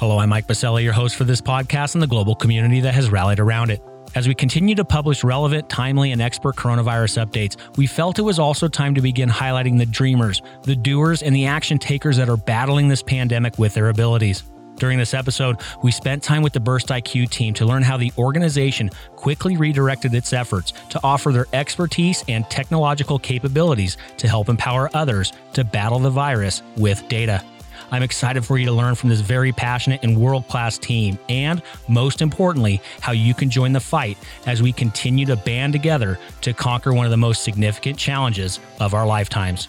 Hello, I'm Mike Biselli, your host for this podcast and the global community that has rallied around it. As we continue to publish relevant, timely, and expert coronavirus updates, we felt it was also time to begin highlighting the dreamers, the doers, and the action takers that are battling this pandemic with their abilities. During this episode, we spent time with the Burst IQ team to learn how the organization quickly redirected its efforts to offer their expertise and technological capabilities to help empower others to battle the virus with data. I'm excited for you to learn from this very passionate and world class team, and most importantly, how you can join the fight as we continue to band together to conquer one of the most significant challenges of our lifetimes.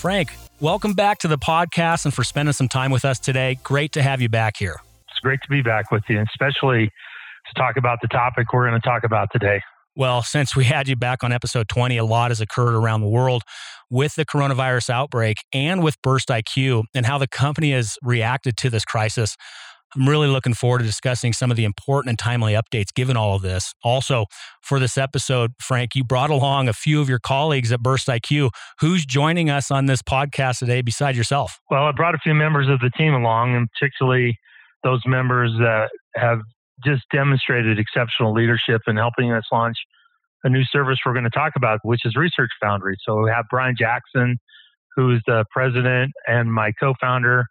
Frank, welcome back to the podcast and for spending some time with us today. Great to have you back here. It's great to be back with you, especially to talk about the topic we're going to talk about today. Well, since we had you back on episode 20, a lot has occurred around the world with the coronavirus outbreak and with Burst IQ and how the company has reacted to this crisis. I'm really looking forward to discussing some of the important and timely updates given all of this. Also, for this episode, Frank, you brought along a few of your colleagues at Burst IQ. Who's joining us on this podcast today besides yourself? Well, I brought a few members of the team along, and particularly those members that have just demonstrated exceptional leadership in helping us launch a new service we're going to talk about, which is Research Foundry. So we have Brian Jackson, who is the president and my co founder.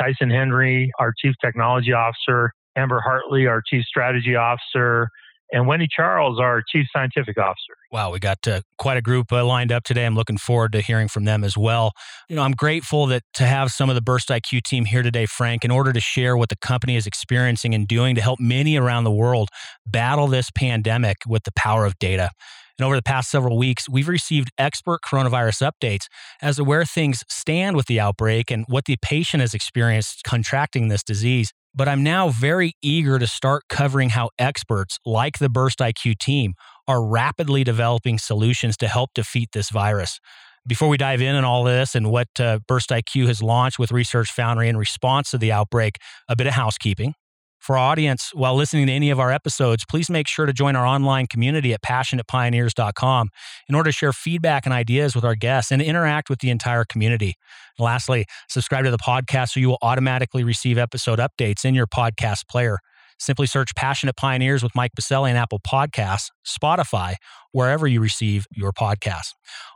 Tyson Henry, our Chief Technology Officer, Amber Hartley, our Chief Strategy Officer, and Wendy Charles, our Chief Scientific Officer. Wow, we got uh, quite a group uh, lined up today. I'm looking forward to hearing from them as well. You know, I'm grateful that to have some of the Burst IQ team here today, Frank, in order to share what the company is experiencing and doing to help many around the world battle this pandemic with the power of data. And over the past several weeks, we've received expert coronavirus updates as to where things stand with the outbreak and what the patient has experienced contracting this disease. But I'm now very eager to start covering how experts like the Burst IQ team are rapidly developing solutions to help defeat this virus. Before we dive in on all this and what uh, Burst IQ has launched with Research Foundry in response to the outbreak, a bit of housekeeping. For our audience, while listening to any of our episodes, please make sure to join our online community at passionatepioneers.com in order to share feedback and ideas with our guests and interact with the entire community. And lastly, subscribe to the podcast so you will automatically receive episode updates in your podcast player. Simply search Passionate Pioneers with Mike Biselli in Apple Podcasts, Spotify, wherever you receive your podcasts.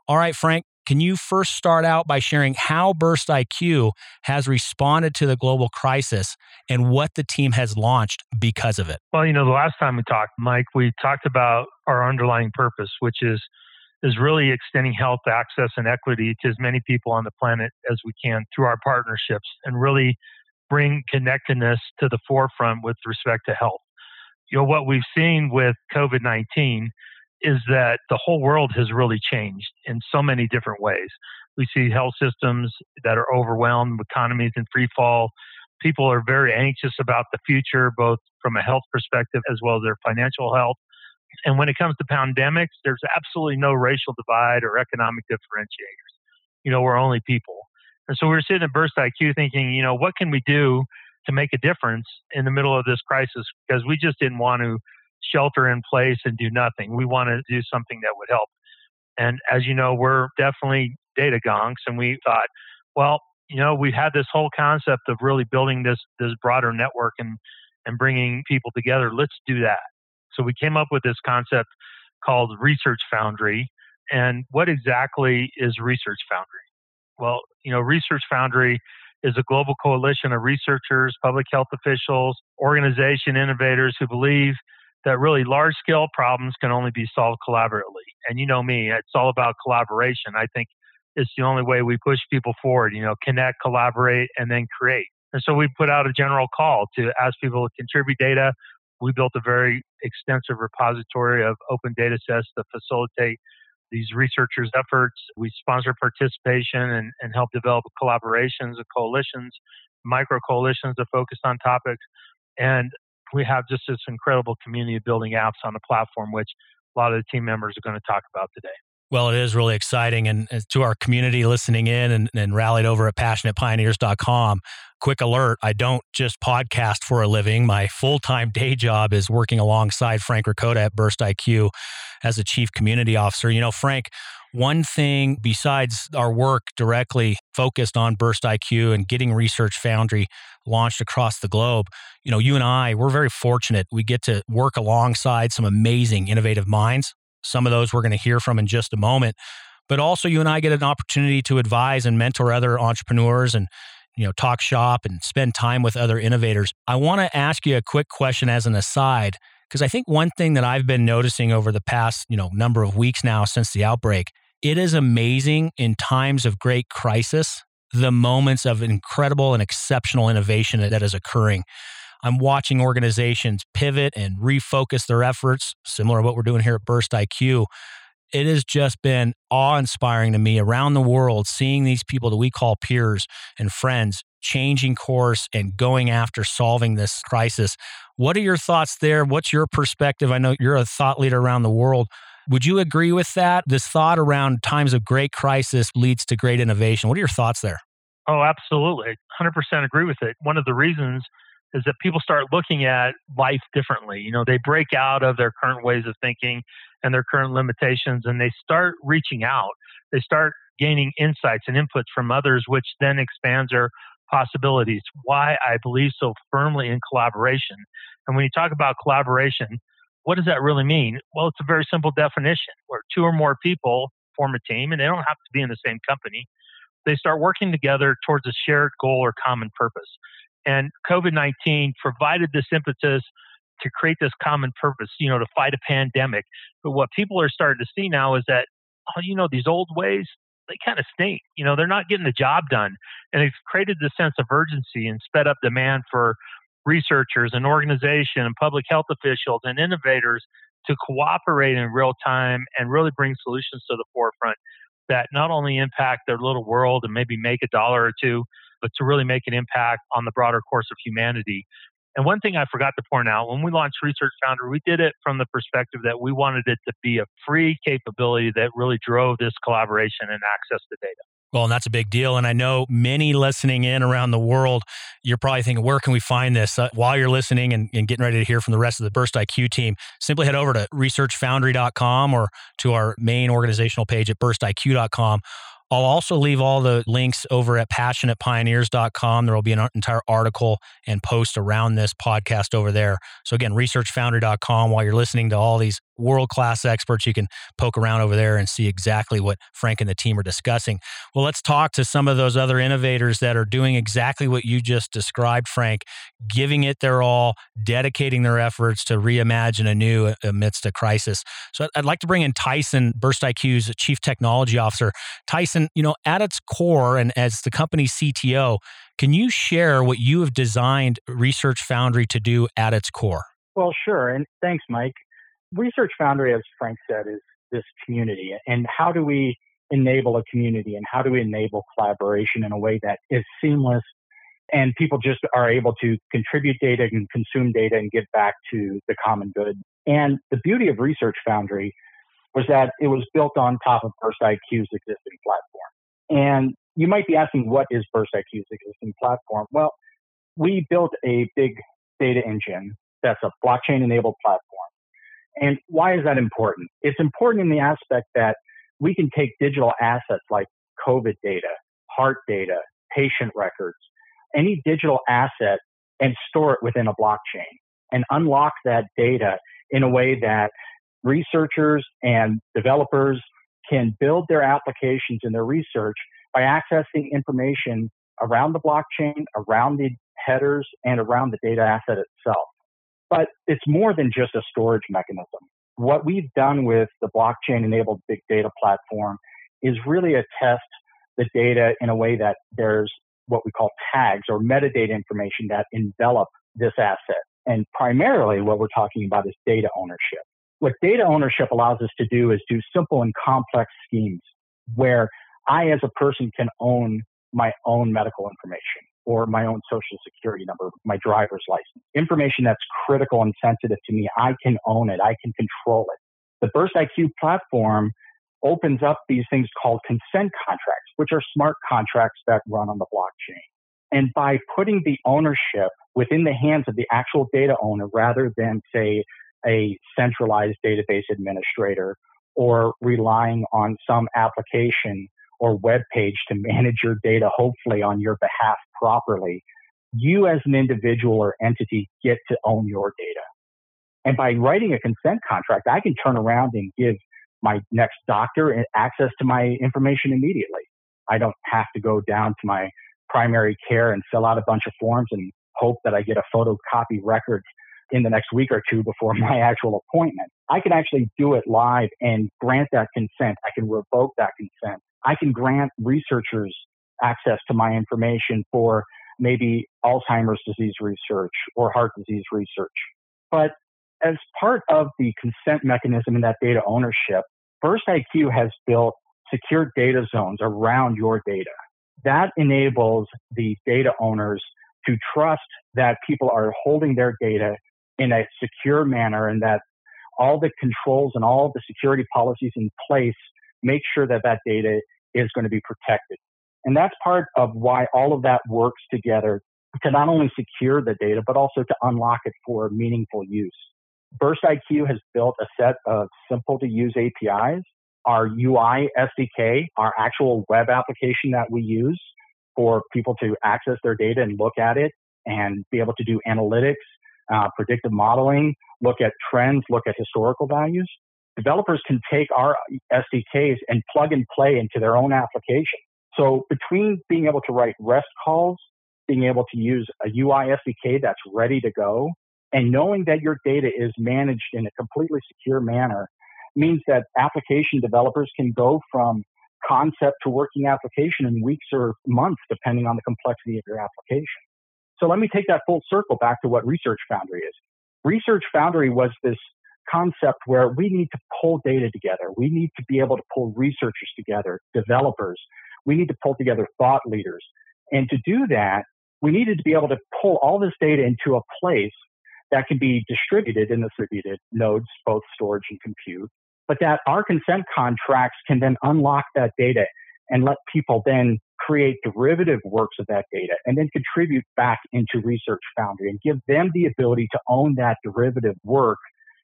All right, Frank, can you first start out by sharing how Burst IQ has responded to the global crisis and what the team has launched because of it? Well, you know, the last time we talked, Mike, we talked about our underlying purpose, which is is really extending health access and equity to as many people on the planet as we can through our partnerships and really bring connectedness to the forefront with respect to health. You know, what we've seen with COVID 19 is that the whole world has really changed in so many different ways. We see health systems that are overwhelmed, economies in free fall. People are very anxious about the future, both from a health perspective as well as their financial health. And when it comes to pandemics, there's absolutely no racial divide or economic differentiators. You know, we're only people. And so we were sitting at Burst IQ thinking, you know, what can we do to make a difference in the middle of this crisis? Because we just didn't want to shelter in place and do nothing. We want to do something that would help. And as you know, we're definitely data gonks, and we thought, well, you know, we had this whole concept of really building this this broader network and and bringing people together. Let's do that. So we came up with this concept called Research Foundry. And what exactly is Research Foundry? Well, you know, Research Foundry is a global coalition of researchers, public health officials, organization innovators who believe that really large scale problems can only be solved collaboratively. And you know me, it's all about collaboration. I think it's the only way we push people forward, you know, connect, collaborate, and then create. And so we put out a general call to ask people to contribute data We built a very extensive repository of open data sets to facilitate these researchers' efforts. We sponsor participation and, and help develop collaborations and coalitions, micro coalitions that focus on topics. And we have just this incredible community of building apps on the platform, which a lot of the team members are going to talk about today. Well, it is really exciting. And to our community listening in and, and rallied over at passionatepioneers.com, quick alert I don't just podcast for a living. My full time day job is working alongside Frank Ricotta at Burst IQ as a chief community officer. You know, Frank, one thing besides our work directly focused on Burst IQ and getting Research Foundry launched across the globe, you know, you and I, we're very fortunate. We get to work alongside some amazing, innovative minds. Some of those we're going to hear from in just a moment. But also, you and I get an opportunity to advise and mentor other entrepreneurs and you know, talk shop and spend time with other innovators. I want to ask you a quick question as an aside because I think one thing that I've been noticing over the past, you know, number of weeks now since the outbreak, it is amazing in times of great crisis the moments of incredible and exceptional innovation that is occurring. I'm watching organizations pivot and refocus their efforts, similar to what we're doing here at Burst IQ, it has just been awe inspiring to me around the world seeing these people that we call peers and friends changing course and going after solving this crisis. What are your thoughts there? What's your perspective? I know you're a thought leader around the world. Would you agree with that? This thought around times of great crisis leads to great innovation. What are your thoughts there? Oh, absolutely. 100% agree with it. One of the reasons is that people start looking at life differently. You know, they break out of their current ways of thinking and their current limitations and they start reaching out. They start gaining insights and inputs from others, which then expands their possibilities. Why I believe so firmly in collaboration. And when you talk about collaboration, what does that really mean? Well, it's a very simple definition where two or more people form a team and they don't have to be in the same company. They start working together towards a shared goal or common purpose. And COVID 19 provided this impetus to create this common purpose, you know, to fight a pandemic. But what people are starting to see now is that, oh, you know, these old ways, they kind of stink. You know, they're not getting the job done. And it's created this sense of urgency and sped up demand for researchers and organization and public health officials and innovators to cooperate in real time and really bring solutions to the forefront that not only impact their little world and maybe make a dollar or two, but to really make an impact on the broader course of humanity. And one thing I forgot to point out when we launched Research Foundry, we did it from the perspective that we wanted it to be a free capability that really drove this collaboration and access to data. Well, and that's a big deal. And I know many listening in around the world, you're probably thinking, where can we find this? Uh, while you're listening and, and, getting ready to hear from the rest of the Burst IQ team, simply head over to researchfoundry.com or to our main organizational page at burstiq.com. I'll also leave all the links over at passionatepioneers.com. There will be an entire article and post around this podcast over there. So, again, researchfoundry.com. While you're listening to all these world class experts, you can poke around over there and see exactly what Frank and the team are discussing. Well, let's talk to some of those other innovators that are doing exactly what you just described, Frank, giving it their all, dedicating their efforts to reimagine anew amidst a crisis. So, I'd like to bring in Tyson, Burst IQ's chief technology officer. Tyson, you know, at its core and as the company's CTO, can you share what you have designed Research Foundry to do at its core? Well, sure. And thanks, Mike. Research Foundry, as Frank said, is this community. And how do we enable a community and how do we enable collaboration in a way that is seamless and people just are able to contribute data and consume data and give back to the common good? And the beauty of Research Foundry was that it was built on top of IQ's existing platform. And you might be asking, what is IQ's existing platform? Well, we built a big data engine that's a blockchain enabled platform. And why is that important? It's important in the aspect that we can take digital assets like COVID data, heart data, patient records, any digital asset and store it within a blockchain and unlock that data in a way that researchers and developers can build their applications and their research by accessing information around the blockchain, around the headers, and around the data asset itself. But it's more than just a storage mechanism. What we've done with the blockchain enabled big data platform is really attest the data in a way that there's what we call tags or metadata information that envelop this asset. And primarily what we're talking about is data ownership. What data ownership allows us to do is do simple and complex schemes where I, as a person, can own my own medical information or my own social security number, my driver's license. Information that's critical and sensitive to me, I can own it. I can control it. The Burst IQ platform opens up these things called consent contracts, which are smart contracts that run on the blockchain. And by putting the ownership within the hands of the actual data owner rather than, say, a centralized database administrator or relying on some application or web page to manage your data, hopefully on your behalf properly, you as an individual or entity get to own your data. And by writing a consent contract, I can turn around and give my next doctor access to my information immediately. I don't have to go down to my primary care and fill out a bunch of forms and hope that I get a photocopy record in the next week or two before my actual appointment. I can actually do it live and grant that consent. I can revoke that consent. I can grant researchers access to my information for maybe Alzheimer's disease research or heart disease research. But as part of the consent mechanism in that data ownership, Burst IQ has built secure data zones around your data. That enables the data owners to trust that people are holding their data in a secure manner and that all the controls and all the security policies in place make sure that that data is going to be protected. And that's part of why all of that works together to not only secure the data, but also to unlock it for meaningful use. Burst IQ has built a set of simple to use APIs. Our UI SDK, our actual web application that we use for people to access their data and look at it and be able to do analytics, uh, predictive modeling, look at trends, look at historical values. Developers can take our SDKs and plug and play into their own application. So between being able to write REST calls, being able to use a UI SDK that's ready to go, and knowing that your data is managed in a completely secure manner means that application developers can go from concept to working application in weeks or months, depending on the complexity of your application. So let me take that full circle back to what Research Foundry is. Research Foundry was this concept where we need to pull data together. We need to be able to pull researchers together, developers. We need to pull together thought leaders. And to do that, we needed to be able to pull all this data into a place that can be distributed in distributed nodes, both storage and compute, but that our consent contracts can then unlock that data and let people then create derivative works of that data and then contribute back into Research Foundry and give them the ability to own that derivative work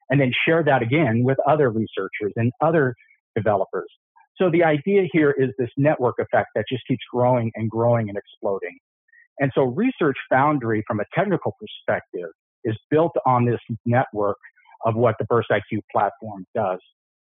and then share that again with other researchers and other developers. So the idea here is this network effect that just keeps growing and growing and exploding. And so Research Foundry, from a technical perspective, is built on this network of what the Burst IQ platform does.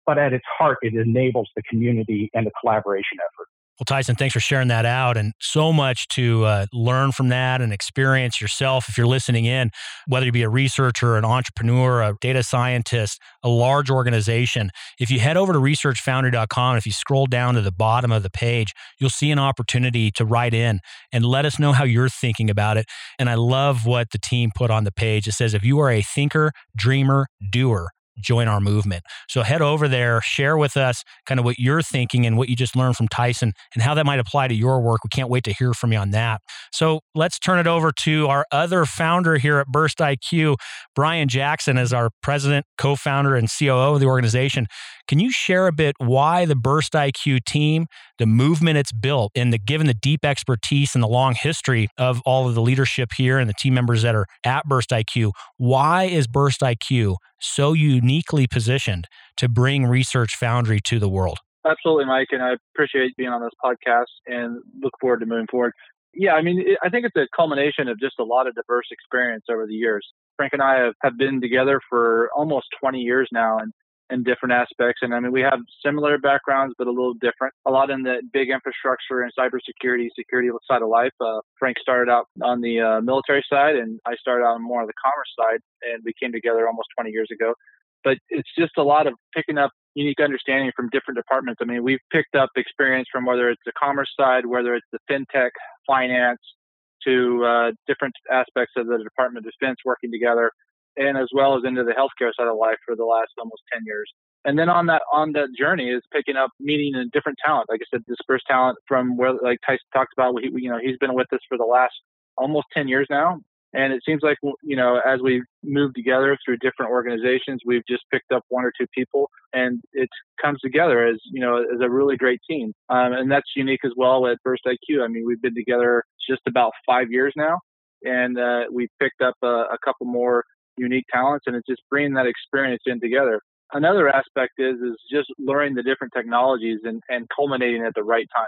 But at its heart, it enables the community and the collaboration effort. Well, Tyson, thanks for sharing that out and so much to uh, learn from that and experience yourself. If you're listening in, whether you be a researcher, an entrepreneur, a data scientist, a large organization, if you head over to researchfoundry.com, if you scroll down to the bottom of the page, you'll see an opportunity to write in and let us know how you're thinking about it. And I love what the team put on the page. It says, if you are a thinker, dreamer, doer, join our movement. So head over there, share with us kind of what you're thinking and what you just learned from Tyson and how that might apply to your work. We can't wait to hear from you on that. So let's turn it over to our other founder here at Burst IQ, Brian Jackson, as our president, co founder, and COO of the organization. Can you share a bit why the Burst IQ team, the movement it's built, and the given the deep expertise and the long history of all of the leadership here and the team members that are at Burst IQ, why is Burst IQ so uniquely positioned to bring Research Foundry to the world? Absolutely, Mike, and I appreciate being on this podcast and look forward to moving forward. Yeah, I mean, I think it's a culmination of just a lot of diverse experience over the years. Frank and I have, have been together for almost 20 years now, and in different aspects. And I mean, we have similar backgrounds, but a little different. A lot in the big infrastructure and cybersecurity, security side of life. Uh, Frank started out on the uh, military side, and I started out more on the commerce side, and we came together almost 20 years ago. But it's just a lot of picking up unique understanding from different departments. I mean, we've picked up experience from whether it's the commerce side, whether it's the fintech, finance, to uh, different aspects of the Department of Defense working together and as well as into the healthcare side of life for the last almost 10 years. And then on that on that journey is picking up meeting a different talent. Like I said, dispersed talent from where like Tyson talked about. He, you know, he's been with us for the last almost 10 years now. And it seems like, you know, as we move together through different organizations, we've just picked up one or two people and it comes together as, you know, as a really great team. Um, and that's unique as well at Burst IQ. I mean, we've been together just about five years now and uh, we picked up a, a couple more unique talents and it's just bringing that experience in together. Another aspect is, is just learning the different technologies and, and culminating at the right time.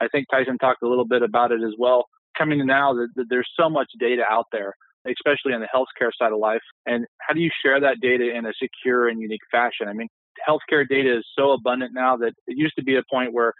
I think Tyson talked a little bit about it as well coming to now that, that there's so much data out there, especially on the healthcare side of life. And how do you share that data in a secure and unique fashion? I mean, healthcare data is so abundant now that it used to be a point where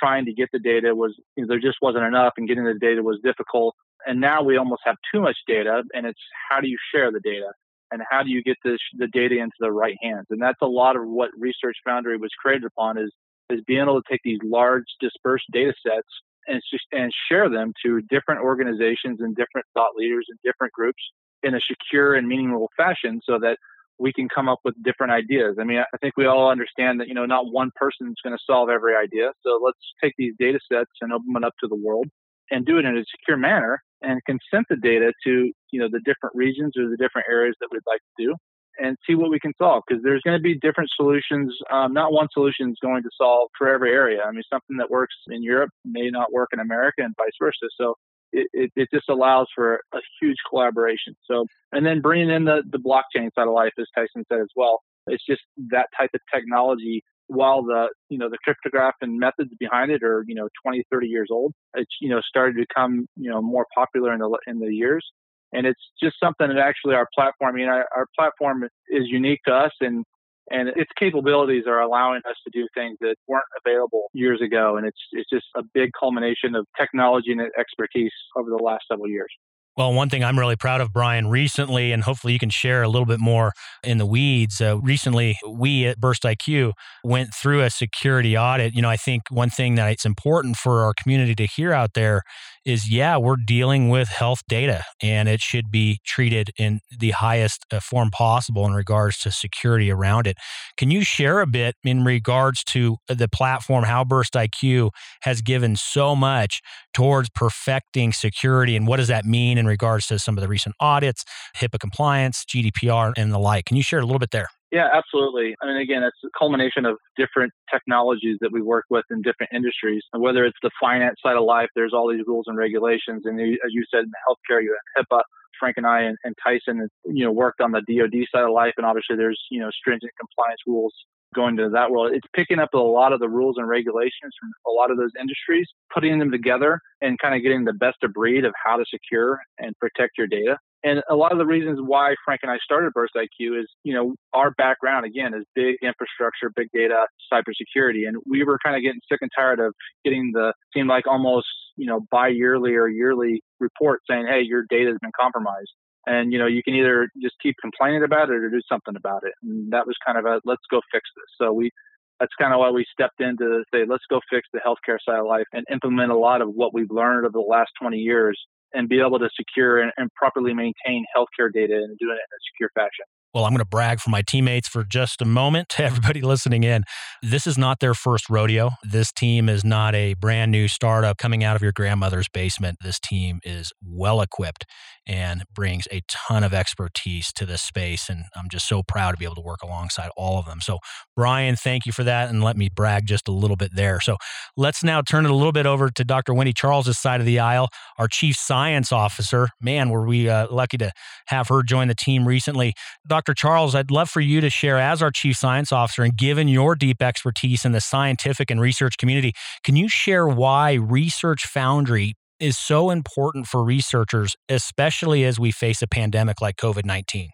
trying to get the data was you know, there just wasn't enough and getting the data was difficult and now we almost have too much data and it's how do you share the data and how do you get this, the data into the right hands and that's a lot of what research foundry was created upon is is being able to take these large dispersed data sets and, and share them to different organizations and different thought leaders and different groups in a secure and meaningful fashion so that we can come up with different ideas. I mean, I think we all understand that, you know, not one person is going to solve every idea. So let's take these data sets and open them up to the world and do it in a secure manner and consent the data to, you know, the different regions or the different areas that we'd like to do and see what we can solve because there's going to be different solutions. Um, not one solution is going to solve for every area. I mean, something that works in Europe may not work in America and vice versa. So it, it, it, just allows for a huge collaboration. So, and then bringing in the, the blockchain side of life, as Tyson said as well, it's just that type of technology. While the you know the cryptograph and methods behind it are you know 20, 30 years old, it's you know started to become you know more popular in the in the years and it's just something that actually our platform, I mean, our, our platform is unique to us and and its capabilities are allowing us to do things that weren't available years ago. And it's it's just a big culmination of technology and expertise over the last several years. Well, one thing I'm really proud of, Brian, recently, and hopefully you can share a little bit more in the weeds. Uh, recently, we at Burst IQ went through a security audit. You know, I think one thing that it's important for our community to hear out there is yeah, we're dealing with health data and it should be treated in the highest uh, form possible in regards to security around it. Can you share a bit in regards to the platform, how Burst IQ has given so much towards perfecting security and what does that mean in regards to some of the recent audits, HIPAA compliance, GDPR, and the like? Can you share a little bit there? Yeah, absolutely. I mean, again, it's a culmination of different technologies that we work with in different industries. And whether it's the finance side of life, there's all these rules and regulations. And as you said, in healthcare, you have HIPAA. Frank and I and, and Tyson, you know, worked on the DoD side of life, and obviously there's you know stringent compliance rules going to that world. It's picking up a lot of the rules and regulations from a lot of those industries, putting them together, and kind of getting the best of breed of how to secure and protect your data. And a lot of the reasons why Frank and I started Burst IQ is, you know, our background again is big infrastructure, big data, cybersecurity, and we were kind of getting sick and tired of getting the seemed like almost you know bi-yearly or yearly report saying, hey, your data has been compromised. And you know, you can either just keep complaining about it or do something about it. And that was kind of a let's go fix this. So we that's kind of why we stepped in to say, let's go fix the healthcare side of life and implement a lot of what we've learned over the last 20 years and be able to secure and, and properly maintain healthcare data and do it in a secure fashion. Well, I'm going to brag for my teammates for just a moment to everybody listening in. This is not their first rodeo. This team is not a brand new startup coming out of your grandmother's basement. This team is well equipped and brings a ton of expertise to this space. And I'm just so proud to be able to work alongside all of them. So, Brian, thank you for that. And let me brag just a little bit there. So, let's now turn it a little bit over to Dr. Wendy Charles' side of the aisle, our chief science officer. Man, were we uh, lucky to have her join the team recently. Dr. Charles, I'd love for you to share as our chief science officer and given your deep expertise in the scientific and research community, can you share why Research Foundry is so important for researchers, especially as we face a pandemic like COVID 19?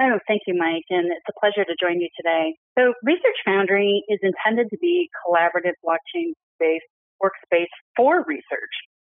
Oh, thank you, Mike, and it's a pleasure to join you today. So, Research Foundry is intended to be collaborative blockchain based workspace for research.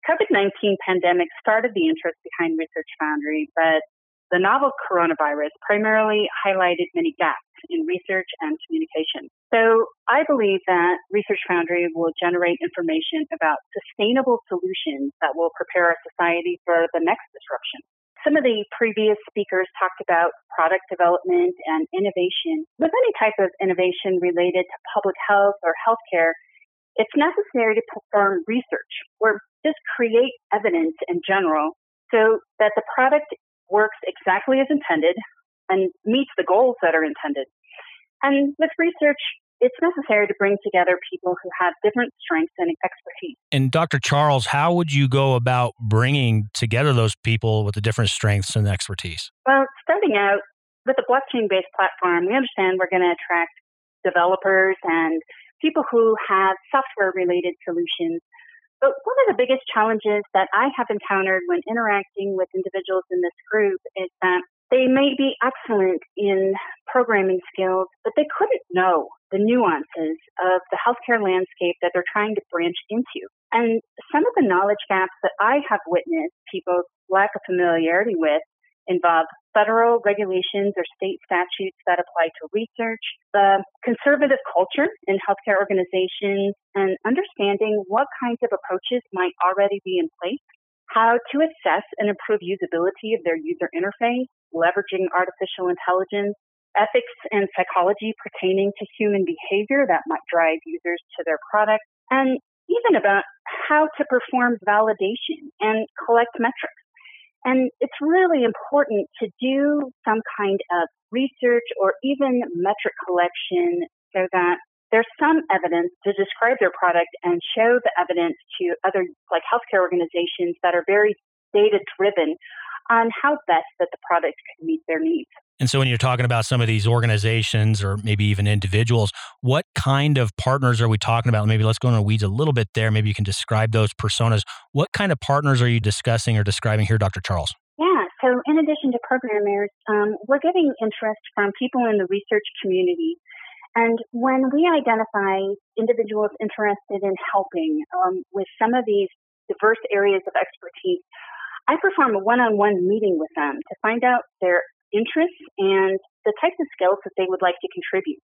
COVID 19 pandemic started the interest behind Research Foundry, but the novel coronavirus primarily highlighted many gaps in research and communication. So I believe that Research Foundry will generate information about sustainable solutions that will prepare our society for the next disruption. some of the previous speakers talked about product development and innovation. With any type of innovation related to public health or healthcare, it's necessary to perform research or just create evidence in general so that the product works exactly as intended and meets the goals that are intended. And with research, it's necessary to bring together people who have different strengths and expertise. And Dr. Charles, how would you go about bringing together those people with the different strengths and expertise? Well, starting out with a blockchain based platform, we understand we're going to attract developers and people who have software related solutions. But one of the biggest challenges that I have encountered when interacting with individuals in this group is that they may be excellent in programming skills, but they couldn't know the nuances of the healthcare landscape that they're trying to branch into. And some of the knowledge gaps that I have witnessed people's lack of familiarity with involve federal regulations or state statutes that apply to research, the conservative culture in healthcare organizations, and understanding what kinds of approaches might already be in place, how to assess and improve usability of their user interface, leveraging artificial intelligence, ethics and psychology pertaining to human behavior that might drive users to their product, and even about how to perform validation and collect metrics. And it's really important to do some kind of research or even metric collection so that there's some evidence to describe their product and show the evidence to other like healthcare organizations that are very data driven on how best that the product could meet their needs. And so, when you're talking about some of these organizations or maybe even individuals, what kind of partners are we talking about? Maybe let's go into weeds a little bit there. Maybe you can describe those personas. What kind of partners are you discussing or describing here, Dr. Charles? Yeah, so in addition to programmers, um, we're getting interest from people in the research community. And when we identify individuals interested in helping um, with some of these diverse areas of expertise, I perform a one on one meeting with them to find out their interests and the types of skills that they would like to contribute.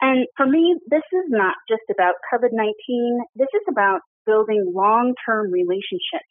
And for me, this is not just about COVID 19, this is about building long term relationships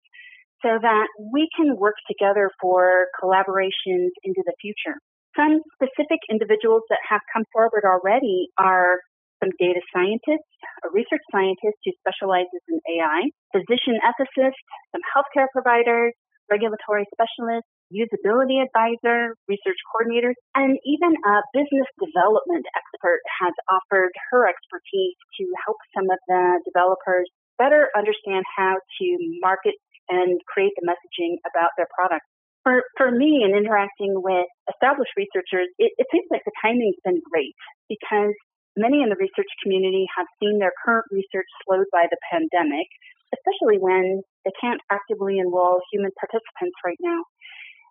so that we can work together for collaborations into the future. Some specific individuals that have come forward already are some data scientists, a research scientist who specializes in AI, physician ethicists, some healthcare providers, regulatory specialists, usability advisor, research coordinators, and even a business development expert has offered her expertise to help some of the developers better understand how to market and create the messaging about their product. For, for me, in interacting with established researchers, it, it seems like the timing's been great because many in the research community have seen their current research slowed by the pandemic, especially when they can't actively enroll human participants right now.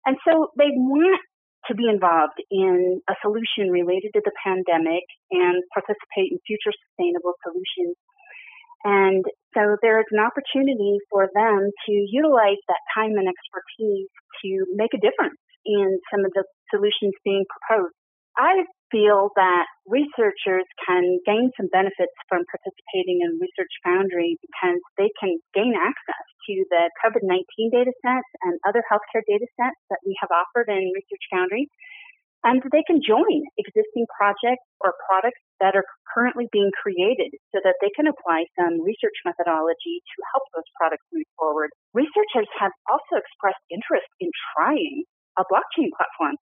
And so they want to be involved in a solution related to the pandemic and participate in future sustainable solutions. And so there is an opportunity for them to utilize that time and expertise to make a difference in some of the solutions being proposed. I feel that researchers can gain some benefits from participating in Research Foundry because they can gain access to the COVID 19 data sets and other healthcare data sets that we have offered in Research Foundry. And they can join existing projects or products that are currently being created so that they can apply some research methodology to help those products move forward. Researchers have also expressed interest in trying a blockchain platform.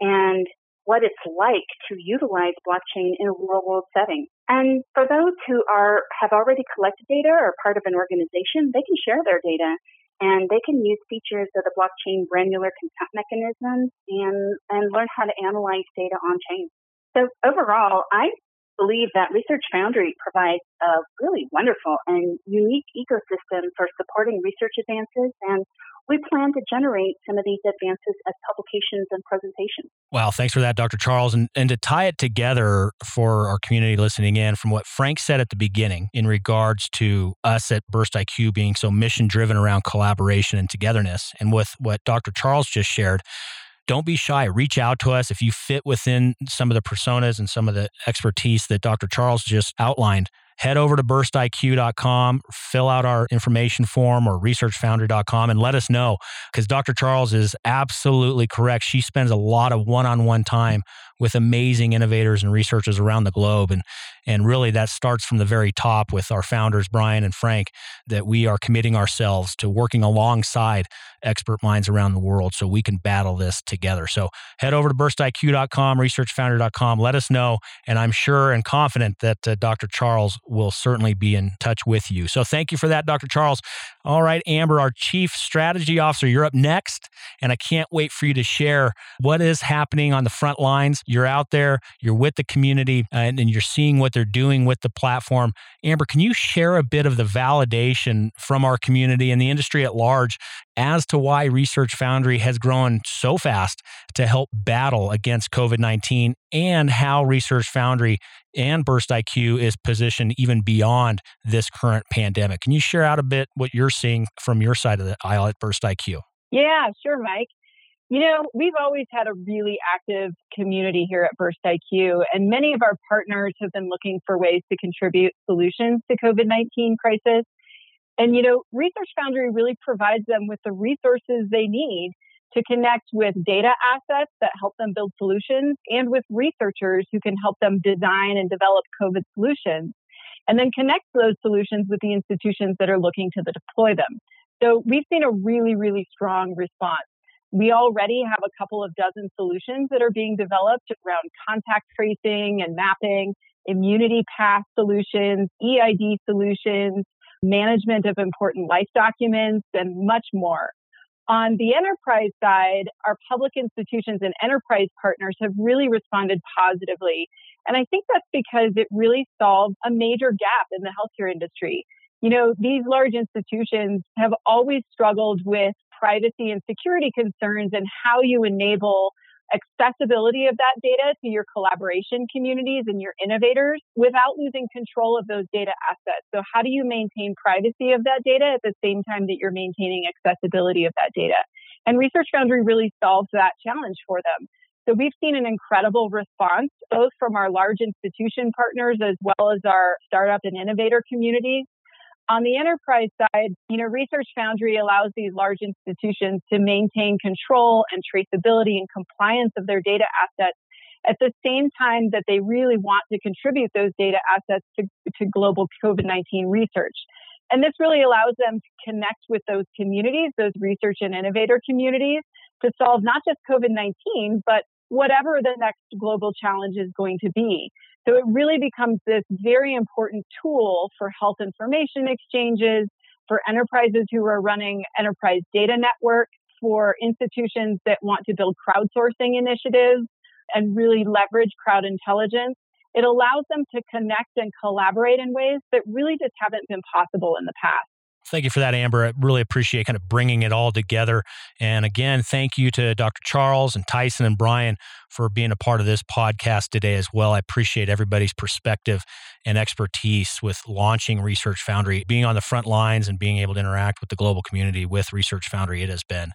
And what it's like to utilize blockchain in a real world setting. And for those who are have already collected data or part of an organization, they can share their data and they can use features of the blockchain granular consent mechanisms and, and learn how to analyze data on chain. So overall, I believe that Research Foundry provides a really wonderful and unique ecosystem for supporting research advances and we plan to generate some of these advances as publications and presentations. Wow, thanks for that, Dr. Charles. And, and to tie it together for our community listening in, from what Frank said at the beginning in regards to us at Burst IQ being so mission driven around collaboration and togetherness, and with what Dr. Charles just shared, don't be shy. Reach out to us if you fit within some of the personas and some of the expertise that Dr. Charles just outlined head over to burstiq.com, fill out our information form or researchfoundry.com and let us know because Dr. Charles is absolutely correct. She spends a lot of one on one time with amazing innovators and researchers around the globe. And, and really, that starts from the very top with our founders, Brian and Frank, that we are committing ourselves to working alongside expert minds around the world so we can battle this together. So head over to burstiq.com, researchfoundry.com, let us know. And I'm sure and confident that uh, Dr. Charles will certainly be in touch with you. So thank you for that, Dr. Charles. All right, Amber, our Chief Strategy Officer, you're up next. And I can't wait for you to share what is happening on the front lines you're out there, you're with the community, and, and, you're seeing what they're doing with the platform. Amber, can you share a bit of the validation from our community and the industry at large as to why Research Foundry has grown so fast to help battle against COVID 19 and how Research Foundry and Burst IQ is positioned even beyond this current pandemic? Can you share out a bit what you're seeing from your side of the aisle at Burst IQ? Yeah, sure, Mike. You know, we've always had a really active community here at Burst IQ, and many of our partners have been looking for ways to contribute solutions to COVID 19 crisis. And, you know, Research Foundry really provides them with the resources they need to connect with data assets that help them build solutions and with researchers who can help them design and develop COVID solutions, and then connect those solutions with the institutions that are looking to deploy them. So we've seen a really, really strong response we already have a couple of dozen solutions that are being developed around contact tracing and mapping, immunity path solutions, EID solutions, management of important life documents, and much more. On the enterprise side, our public institutions and enterprise partners have really responded positively. And I think that's because it really solves a major gap in the healthcare industry. You know, these large institutions have always struggled with privacy and security concerns and how you enable accessibility of that data to your collaboration communities and your innovators without losing control of those data assets. So how do you maintain privacy of that data at the same time that you're maintaining accessibility of that data? And Research Foundry really solves that challenge for them. So we've seen an incredible response, both from our large institution partners as well as our startup and innovator communities. On the enterprise side, you know, Research Foundry allows these large institutions to maintain control and traceability and compliance of their data assets at the same time that they really want to contribute those data assets to, to global COVID 19 research. And this really allows them to connect with those communities, those research and innovator communities, to solve not just COVID 19, but whatever the next global challenge is going to be. So it really becomes this very important tool for health information exchanges, for enterprises who are running enterprise data networks, for institutions that want to build crowdsourcing initiatives and really leverage crowd intelligence. It allows them to connect and collaborate in ways that really just haven't been possible in the past. Thank you for that, Amber. I really appreciate kind of bringing it all together. And again, thank you to Dr. Charles and Tyson and Brian for being a part of this podcast today as well. I appreciate everybody's perspective and expertise with launching Research Foundry, being on the front lines and being able to interact with the global community with Research Foundry. It has been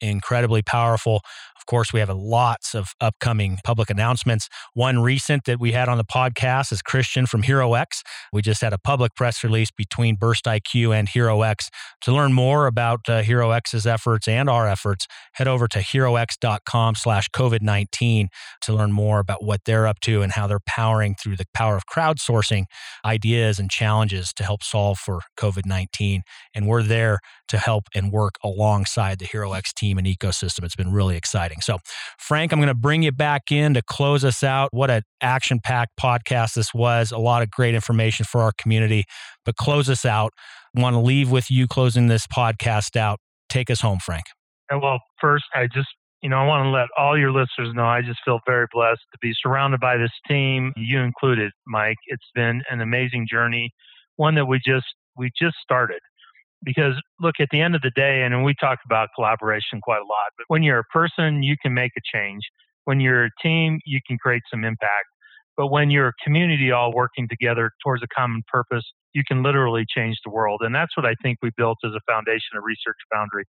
incredibly powerful. Of course, we have lots of upcoming public announcements. One recent that we had on the podcast is Christian from HeroX. We just had a public press release between Burst IQ and HeroX. To learn more about uh, HeroX's efforts and our efforts, head over to herox.com slash COVID-19 to learn more about what they're up to and how they're powering through the power of crowdsourcing ideas and challenges to help solve for COVID-19. And we're there to help and work alongside the HeroX team and ecosystem. It's been really exciting. So, Frank, I'm going to bring you back in to close us out. What an action packed podcast this was. A lot of great information for our community. But close us out. I want to leave with you closing this podcast out. Take us home, Frank. Well, first, I just you know, I want to let all your listeners know I just feel very blessed to be surrounded by this team, you included, Mike. It's been an amazing journey, one that we just we just started because look at the end of the day and we talk about collaboration quite a lot but when you're a person you can make a change. When you're a team you can create some impact. But when you're a community all working together towards a common purpose you can literally change the world. And that's what i think we built as a foundation of research foundry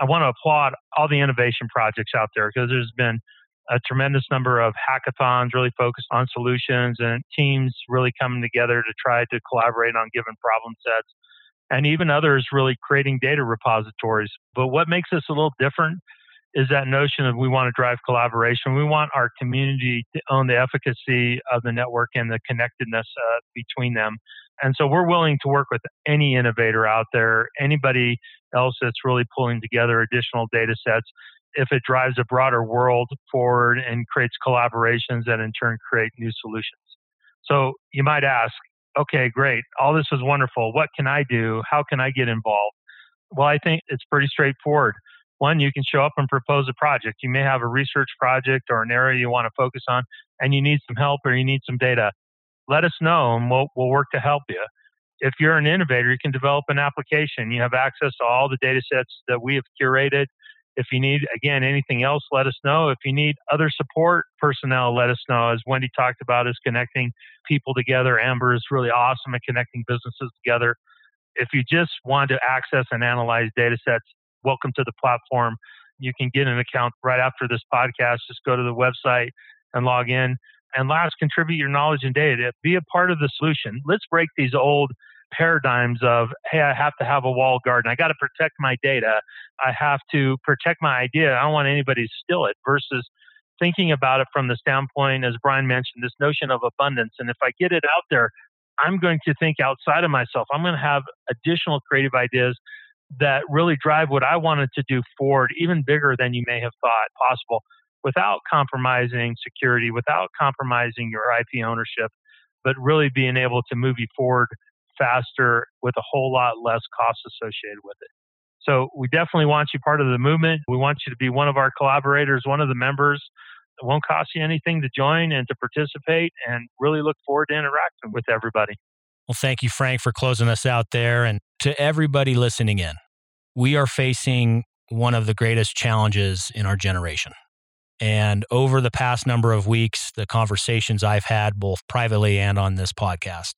i want to applaud all the innovation projects out there because there's been a tremendous number of hackathons really focused on solutions and teams really coming together to try to collaborate on given problem sets and even others really creating data repositories. But what makes us a little different is that notion of we want to drive collaboration. We want our community to own the efficacy of the network and the connectedness uh, between them. And so we're willing to work with any innovator out there, anybody else that's really pulling together additional data sets if it drives a broader world forward and creates collaborations that in turn create new solutions. So you might ask, okay, great. All this is wonderful. What can I do? How can I get involved? Well, I think it's pretty straightforward. One, you can show up and propose a project. You may have a research project or an area you want to focus on, and you need some help or you need some data. Let us know, and we'll, we'll work to help you. If you're an innovator, you can develop an application. You have access to all the data sets that we have curated if you need, again, anything else, let us know. If you need other support personnel, let us know. As Wendy talked about, is connecting people together. Amber is really awesome at connecting businesses together. If you just want to access and analyze data sets, welcome to the platform. You can get an account right after this podcast. Just go to the website and log in. And last, contribute your knowledge and data. Be a part of the solution. Let's break these old paradigms of, hey, I have to have a walled garden. I got to protect my data. I have to protect my idea. I don't want anybody to steal it versus thinking about it from the standpoint, as Brian mentioned, this notion of abundance. And if I get it out there, I'm going to think outside of myself. I'm going to have additional creative ideas that really drive what I wanted to do forward, even bigger than you may have thought possible, without compromising security, without compromising your IP ownership, but really being able to move you forward faster with a whole lot less cost associated with it. So we definitely want you part of the movement. We want you to be one of our collaborators, one of the members. It won't cost you anything to join and to participate and really look forward to interacting with everybody. Well, thank you, Frank, for closing us out there. And to everybody listening in, we are facing one of the greatest challenges in our generation. And over the past number of weeks, the conversations I've had, both privately and on this podcast,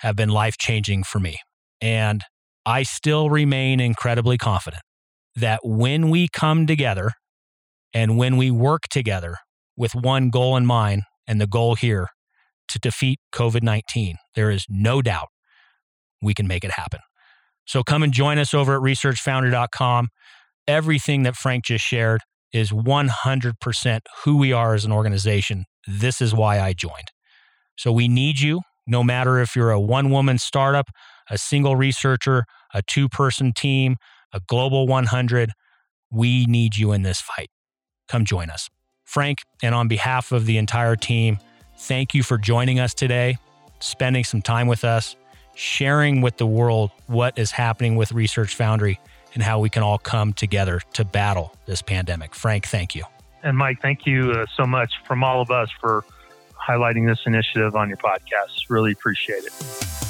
have been life changing for me. And I still remain incredibly confident that when we come together and when we work together with one goal in mind, and the goal here to defeat COVID 19, there is no doubt we can make it happen. So come and join us over at researchfoundry.com. Everything that Frank just shared is 100% who we are as an organization. This is why I joined. So we need you no matter if you're a one woman startup, a single researcher, a two person team, a global 100, we need you in this fight. Come join us. Frank, and on behalf of the entire team, thank you for joining us today, spending some time with us, sharing with the world what is happening with Research Foundry and how we can all come together to battle this pandemic. Frank, thank you. And Mike, thank you uh, so much from all of us for highlighting this initiative on your podcast. Really appreciate it.